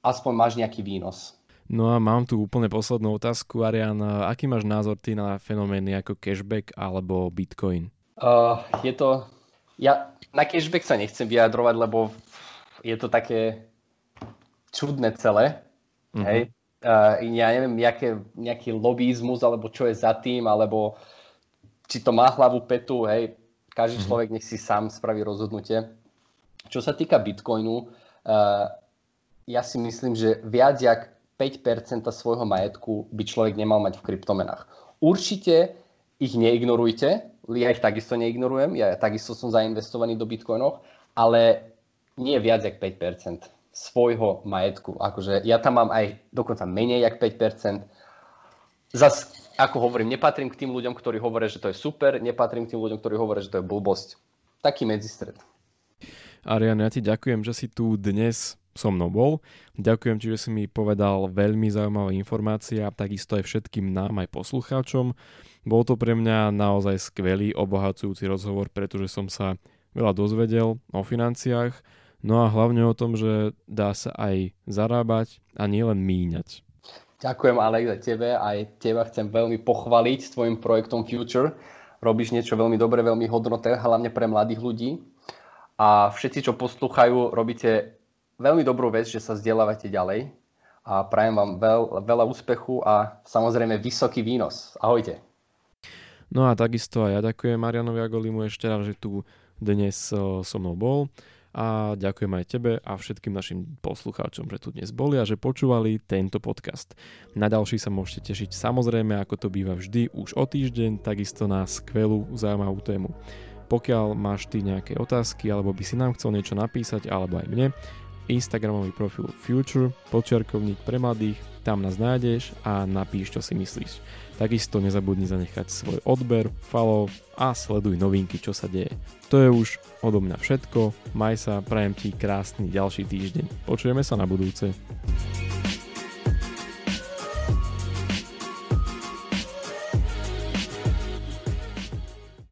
aspoň máš nejaký výnos. No a mám tu úplne poslednú otázku, Arian. Aký máš názor ty na fenomény ako cashback alebo bitcoin? Uh, je to... Ja na cashback sa nechcem vyjadrovať, lebo je to také čudné celé. Mm-hmm. Hej? Uh, ja neviem, nejaké, nejaký lobbyizmus, alebo čo je za tým, alebo či to má hlavu petu, hej, každý mm-hmm. človek nech si sám spraví rozhodnutie. Čo sa týka Bitcoinu, uh, ja si myslím, že viac jak 5% svojho majetku by človek nemal mať v kryptomenách. Určite ich neignorujte, ja ich takisto neignorujem, ja takisto som zainvestovaný do bitcoinov, ale nie viac jak 5% svojho majetku. Akože ja tam mám aj dokonca menej jak 5%. Zas, ako hovorím, nepatrím k tým ľuďom, ktorí hovoria, že to je super, nepatrím k tým ľuďom, ktorí hovoria, že to je blbosť. Taký medzistred. Arian, ja ti ďakujem, že si tu dnes so mnou bol. Ďakujem ti, že si mi povedal veľmi zaujímavé informácie a takisto aj všetkým nám, aj poslucháčom. Bol to pre mňa naozaj skvelý, obohacujúci rozhovor, pretože som sa veľa dozvedel o financiách, No a hlavne o tom, že dá sa aj zarábať a nielen míňať. Ďakujem Alex za tebe, aj teba chcem veľmi pochváliť s tvojim projektom Future. Robíš niečo veľmi dobré, veľmi hodnoté, hlavne pre mladých ľudí. A všetci, čo poslúchajú, robíte veľmi dobrú vec, že sa vzdelávate ďalej. A prajem vám veľ, veľa úspechu a samozrejme vysoký výnos. Ahojte. No a takisto aj ja ďakujem Marianovi Agolimu ešte raz, že tu dnes so mnou bol a ďakujem aj tebe a všetkým našim poslucháčom, že tu dnes boli a že počúvali tento podcast. Na ďalší sa môžete tešiť samozrejme, ako to býva vždy, už o týždeň, takisto na skvelú zaujímavú tému. Pokiaľ máš ty nejaké otázky, alebo by si nám chcel niečo napísať, alebo aj mne, Instagramový profil Future, počiarkovník pre mladých, tam nás nájdeš a napíš, čo si myslíš. Takisto nezabudni zanechať svoj odber, follow a sleduj novinky, čo sa deje. To je už odo mňa všetko, maj sa, prajem ti krásny ďalší týždeň. Počujeme sa na budúce.